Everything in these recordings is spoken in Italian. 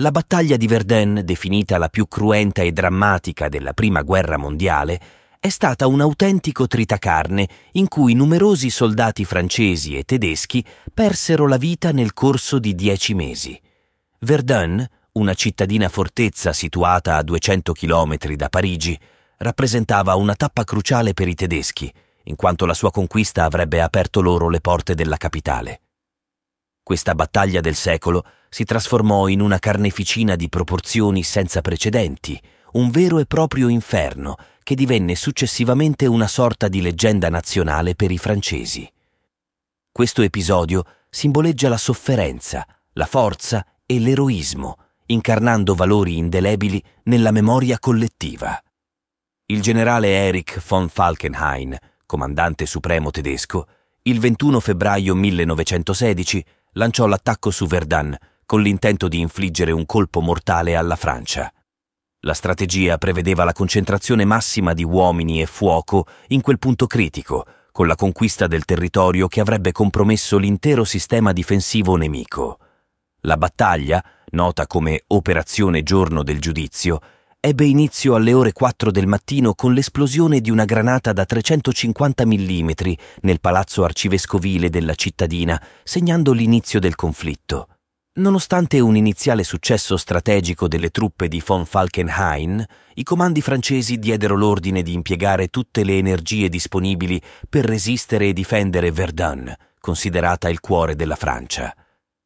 La battaglia di Verdun, definita la più cruenta e drammatica della Prima Guerra Mondiale, è stata un autentico tritacarne in cui numerosi soldati francesi e tedeschi persero la vita nel corso di dieci mesi. Verdun, una cittadina fortezza situata a 200 km da Parigi, rappresentava una tappa cruciale per i tedeschi, in quanto la sua conquista avrebbe aperto loro le porte della capitale. Questa battaglia del secolo si trasformò in una carneficina di proporzioni senza precedenti, un vero e proprio inferno che divenne successivamente una sorta di leggenda nazionale per i francesi. Questo episodio simboleggia la sofferenza, la forza e l'eroismo, incarnando valori indelebili nella memoria collettiva. Il generale Erich von Falkenhayn, comandante supremo tedesco, il 21 febbraio 1916 lanciò l'attacco su Verdun con l'intento di infliggere un colpo mortale alla Francia. La strategia prevedeva la concentrazione massima di uomini e fuoco in quel punto critico, con la conquista del territorio che avrebbe compromesso l'intero sistema difensivo nemico. La battaglia, nota come Operazione Giorno del Giudizio, ebbe inizio alle ore 4 del mattino con l'esplosione di una granata da 350 mm nel palazzo arcivescovile della cittadina, segnando l'inizio del conflitto. Nonostante un iniziale successo strategico delle truppe di von Falkenhayn, i comandi francesi diedero l'ordine di impiegare tutte le energie disponibili per resistere e difendere Verdun, considerata il cuore della Francia.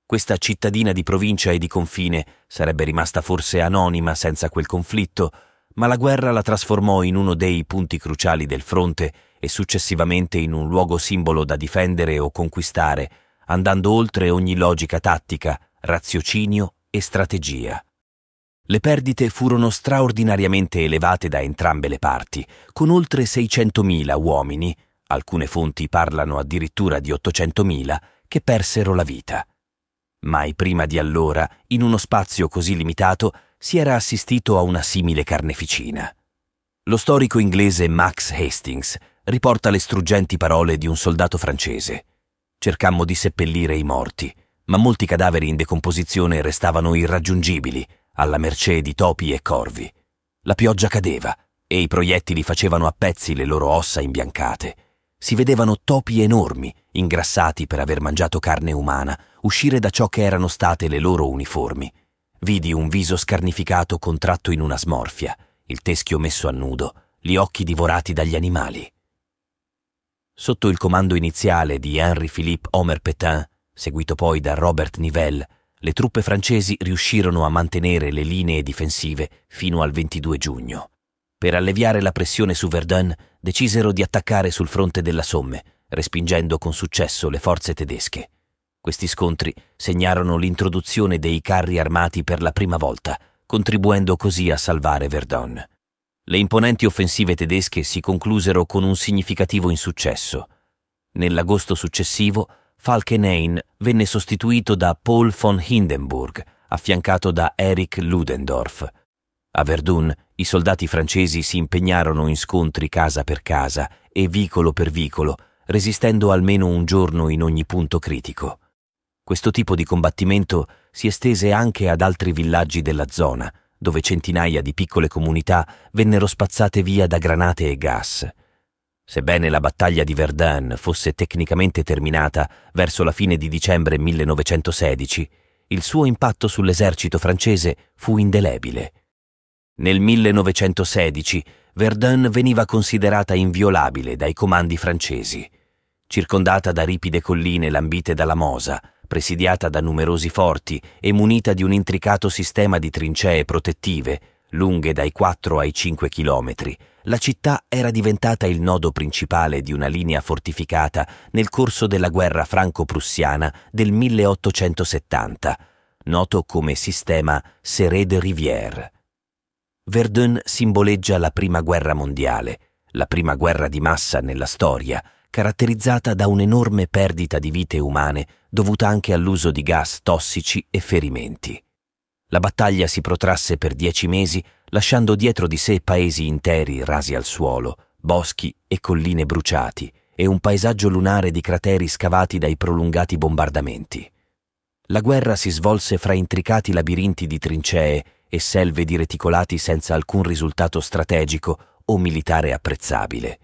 Questa cittadina di provincia e di confine sarebbe rimasta forse anonima senza quel conflitto, ma la guerra la trasformò in uno dei punti cruciali del fronte e successivamente in un luogo simbolo da difendere o conquistare, andando oltre ogni logica tattica, raziocinio e strategia. Le perdite furono straordinariamente elevate da entrambe le parti, con oltre 600.000 uomini, alcune fonti parlano addirittura di 800.000, che persero la vita. Mai prima di allora, in uno spazio così limitato, si era assistito a una simile carneficina. Lo storico inglese Max Hastings riporta le struggenti parole di un soldato francese. Cercammo di seppellire i morti ma molti cadaveri in decomposizione restavano irraggiungibili, alla mercé di topi e corvi. La pioggia cadeva e i proiettili facevano a pezzi le loro ossa imbiancate. Si vedevano topi enormi, ingrassati per aver mangiato carne umana, uscire da ciò che erano state le loro uniformi. Vidi un viso scarnificato contratto in una smorfia, il teschio messo a nudo, gli occhi divorati dagli animali. Sotto il comando iniziale di Henri-Philippe Omer Petain, seguito poi da Robert Nivelle, le truppe francesi riuscirono a mantenere le linee difensive fino al 22 giugno. Per alleviare la pressione su Verdun, decisero di attaccare sul fronte della Somme, respingendo con successo le forze tedesche. Questi scontri segnarono l'introduzione dei carri armati per la prima volta, contribuendo così a salvare Verdun. Le imponenti offensive tedesche si conclusero con un significativo insuccesso. Nell'agosto successivo, Falkenhayn venne sostituito da Paul von Hindenburg, affiancato da Erich Ludendorff. A Verdun i soldati francesi si impegnarono in scontri casa per casa e vicolo per vicolo, resistendo almeno un giorno in ogni punto critico. Questo tipo di combattimento si estese anche ad altri villaggi della zona, dove centinaia di piccole comunità vennero spazzate via da granate e gas. Sebbene la battaglia di Verdun fosse tecnicamente terminata verso la fine di dicembre 1916, il suo impatto sull'esercito francese fu indelebile. Nel 1916 Verdun veniva considerata inviolabile dai comandi francesi. Circondata da ripide colline lambite dalla Mosa, presidiata da numerosi forti e munita di un intricato sistema di trincee protettive, lunghe dai 4 ai 5 chilometri, la città era diventata il nodo principale di una linea fortificata nel corso della guerra franco-prussiana del 1870, noto come sistema Serré de Rivière. Verdun simboleggia la prima guerra mondiale, la prima guerra di massa nella storia, caratterizzata da un'enorme perdita di vite umane dovuta anche all'uso di gas tossici e ferimenti. La battaglia si protrasse per dieci mesi, lasciando dietro di sé paesi interi rasi al suolo, boschi e colline bruciati e un paesaggio lunare di crateri scavati dai prolungati bombardamenti. La guerra si svolse fra intricati labirinti di trincee e selve di reticolati senza alcun risultato strategico o militare apprezzabile.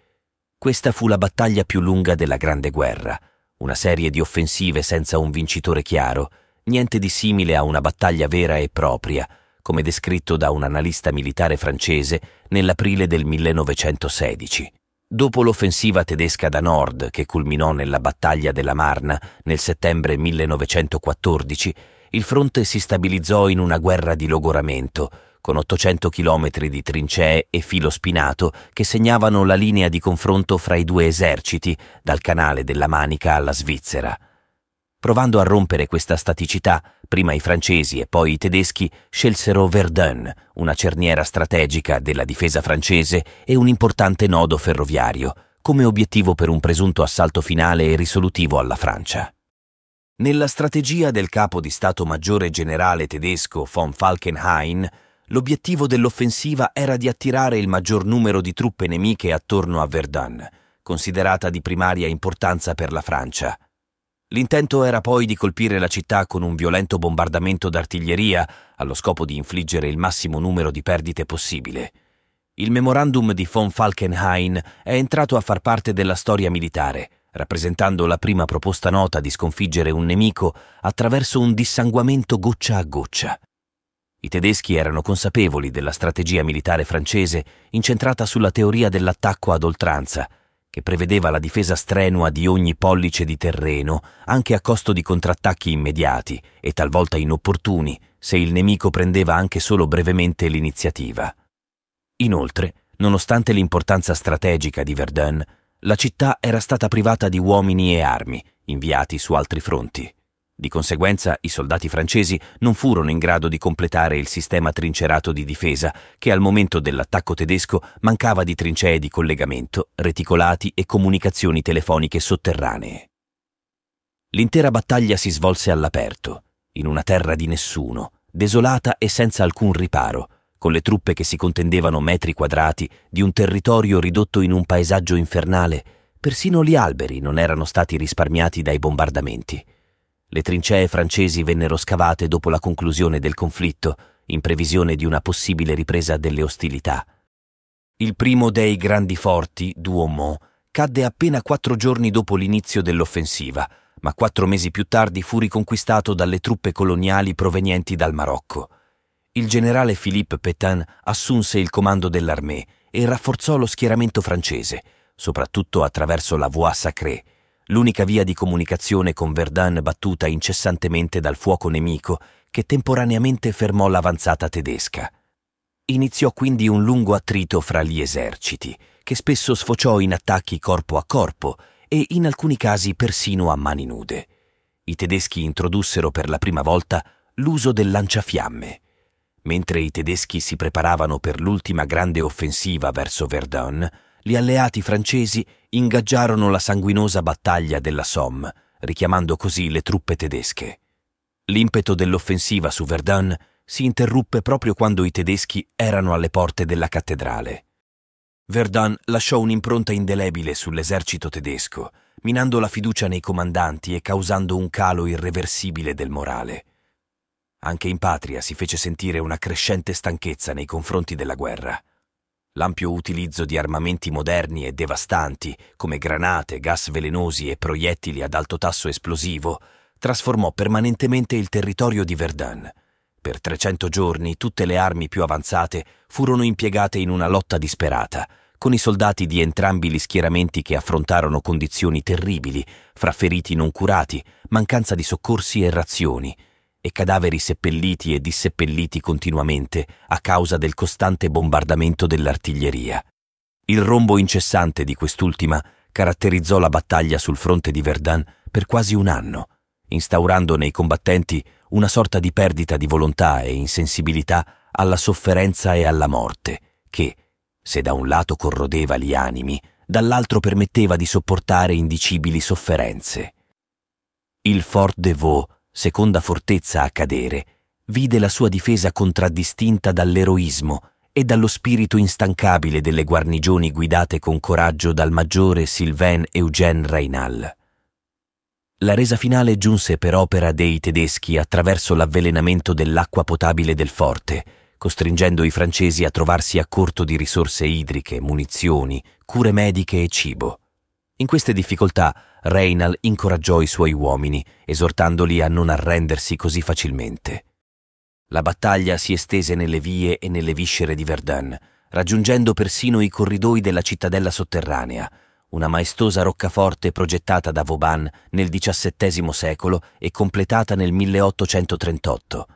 Questa fu la battaglia più lunga della Grande Guerra, una serie di offensive senza un vincitore chiaro, niente di simile a una battaglia vera e propria, come descritto da un analista militare francese nell'aprile del 1916. Dopo l'offensiva tedesca da nord, che culminò nella battaglia della Marna nel settembre 1914, il fronte si stabilizzò in una guerra di logoramento, con 800 chilometri di trincee e filo spinato che segnavano la linea di confronto fra i due eserciti, dal canale della Manica alla Svizzera. Provando a rompere questa staticità, prima i francesi e poi i tedeschi scelsero Verdun, una cerniera strategica della difesa francese e un importante nodo ferroviario, come obiettivo per un presunto assalto finale e risolutivo alla Francia. Nella strategia del capo di Stato Maggiore generale tedesco von Falkenhayn, l'obiettivo dell'offensiva era di attirare il maggior numero di truppe nemiche attorno a Verdun, considerata di primaria importanza per la Francia, L'intento era poi di colpire la città con un violento bombardamento d'artiglieria, allo scopo di infliggere il massimo numero di perdite possibile. Il memorandum di von Falkenhayn è entrato a far parte della storia militare, rappresentando la prima proposta nota di sconfiggere un nemico attraverso un dissanguamento goccia a goccia. I tedeschi erano consapevoli della strategia militare francese incentrata sulla teoria dell'attacco ad oltranza, che prevedeva la difesa strenua di ogni pollice di terreno, anche a costo di contrattacchi immediati e talvolta inopportuni, se il nemico prendeva anche solo brevemente l'iniziativa. Inoltre, nonostante l'importanza strategica di Verdun, la città era stata privata di uomini e armi, inviati su altri fronti. Di conseguenza i soldati francesi non furono in grado di completare il sistema trincerato di difesa che al momento dell'attacco tedesco mancava di trincee di collegamento, reticolati e comunicazioni telefoniche sotterranee. L'intera battaglia si svolse all'aperto, in una terra di nessuno, desolata e senza alcun riparo, con le truppe che si contendevano metri quadrati di un territorio ridotto in un paesaggio infernale, persino gli alberi non erano stati risparmiati dai bombardamenti. Le trincee francesi vennero scavate dopo la conclusione del conflitto, in previsione di una possibile ripresa delle ostilità. Il primo dei grandi forti, Douaumont, cadde appena quattro giorni dopo l'inizio dell'offensiva, ma quattro mesi più tardi fu riconquistato dalle truppe coloniali provenienti dal Marocco. Il generale Philippe Pétain assunse il comando dell'armée e rafforzò lo schieramento francese, soprattutto attraverso la Voie Sacrée, l'unica via di comunicazione con Verdun battuta incessantemente dal fuoco nemico che temporaneamente fermò l'avanzata tedesca. Iniziò quindi un lungo attrito fra gli eserciti, che spesso sfociò in attacchi corpo a corpo e in alcuni casi persino a mani nude. I tedeschi introdussero per la prima volta l'uso del lanciafiamme. Mentre i tedeschi si preparavano per l'ultima grande offensiva verso Verdun, gli alleati francesi ingaggiarono la sanguinosa battaglia della Somme, richiamando così le truppe tedesche. L'impeto dell'offensiva su Verdun si interruppe proprio quando i tedeschi erano alle porte della cattedrale. Verdun lasciò un'impronta indelebile sull'esercito tedesco, minando la fiducia nei comandanti e causando un calo irreversibile del morale. Anche in patria si fece sentire una crescente stanchezza nei confronti della guerra. L'ampio utilizzo di armamenti moderni e devastanti, come granate, gas velenosi e proiettili ad alto tasso esplosivo, trasformò permanentemente il territorio di Verdun. Per 300 giorni tutte le armi più avanzate furono impiegate in una lotta disperata, con i soldati di entrambi gli schieramenti che affrontarono condizioni terribili, fra feriti non curati, mancanza di soccorsi e razioni, e cadaveri seppelliti e disseppelliti continuamente a causa del costante bombardamento dell'artiglieria. Il rombo incessante di quest'ultima caratterizzò la battaglia sul fronte di Verdun per quasi un anno, instaurando nei combattenti una sorta di perdita di volontà e insensibilità alla sofferenza e alla morte, che, se da un lato corrodeva gli animi, dall'altro permetteva di sopportare indicibili sofferenze. Il Fort de Vaux seconda fortezza a cadere, vide la sua difesa contraddistinta dall'eroismo e dallo spirito instancabile delle guarnigioni guidate con coraggio dal maggiore Sylvain Eugène Reynal. La resa finale giunse per opera dei tedeschi attraverso l'avvelenamento dell'acqua potabile del forte, costringendo i francesi a trovarsi a corto di risorse idriche, munizioni, cure mediche e cibo. In queste difficoltà Reynal incoraggiò i suoi uomini, esortandoli a non arrendersi così facilmente. La battaglia si estese nelle vie e nelle viscere di Verdun, raggiungendo persino i corridoi della cittadella sotterranea, una maestosa roccaforte progettata da Vauban nel XVII secolo e completata nel 1838.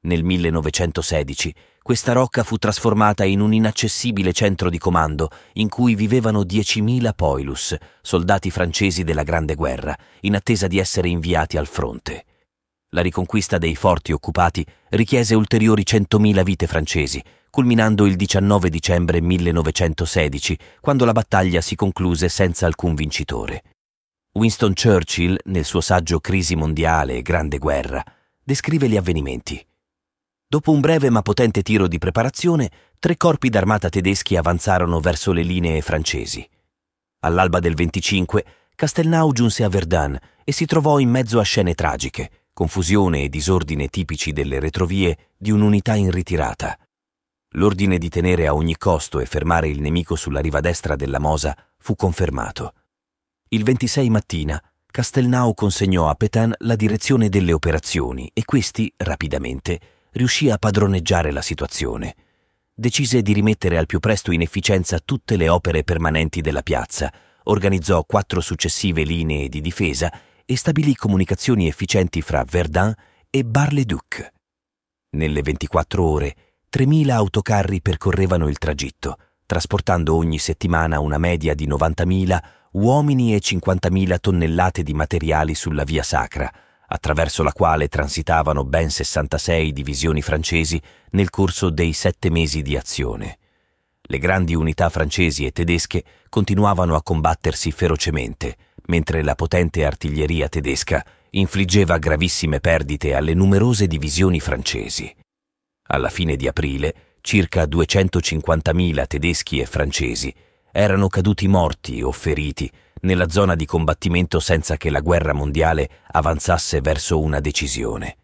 Nel 1916 questa rocca fu trasformata in un inaccessibile centro di comando in cui vivevano 10.000 poilus, soldati francesi della Grande Guerra, in attesa di essere inviati al fronte. La riconquista dei forti occupati richiese ulteriori 100.000 vite francesi, culminando il 19 dicembre 1916, quando la battaglia si concluse senza alcun vincitore. Winston Churchill, nel suo saggio Crisi mondiale e Grande Guerra, descrive gli avvenimenti. Dopo un breve ma potente tiro di preparazione, tre corpi d'armata tedeschi avanzarono verso le linee francesi. All'alba del 25, Castelnau giunse a Verdun e si trovò in mezzo a scene tragiche, confusione e disordine tipici delle retrovie di un'unità in ritirata. L'ordine di tenere a ogni costo e fermare il nemico sulla riva destra della Mosa fu confermato. Il 26 mattina Castelnau consegnò a Petain la direzione delle operazioni e questi, rapidamente, riuscì a padroneggiare la situazione. Decise di rimettere al più presto in efficienza tutte le opere permanenti della piazza, organizzò quattro successive linee di difesa e stabilì comunicazioni efficienti fra Verdun e Bar-le-Duc. Nelle 24 ore 3.000 autocarri percorrevano il tragitto, trasportando ogni settimana una media di 90.000 uomini e 50.000 tonnellate di materiali sulla via sacra, attraverso la quale transitavano ben 66 divisioni francesi nel corso dei sette mesi di azione. Le grandi unità francesi e tedesche continuavano a combattersi ferocemente, mentre la potente artiglieria tedesca infliggeva gravissime perdite alle numerose divisioni francesi. Alla fine di aprile, circa 250.000 tedeschi e francesi erano caduti morti o feriti nella zona di combattimento senza che la guerra mondiale avanzasse verso una decisione.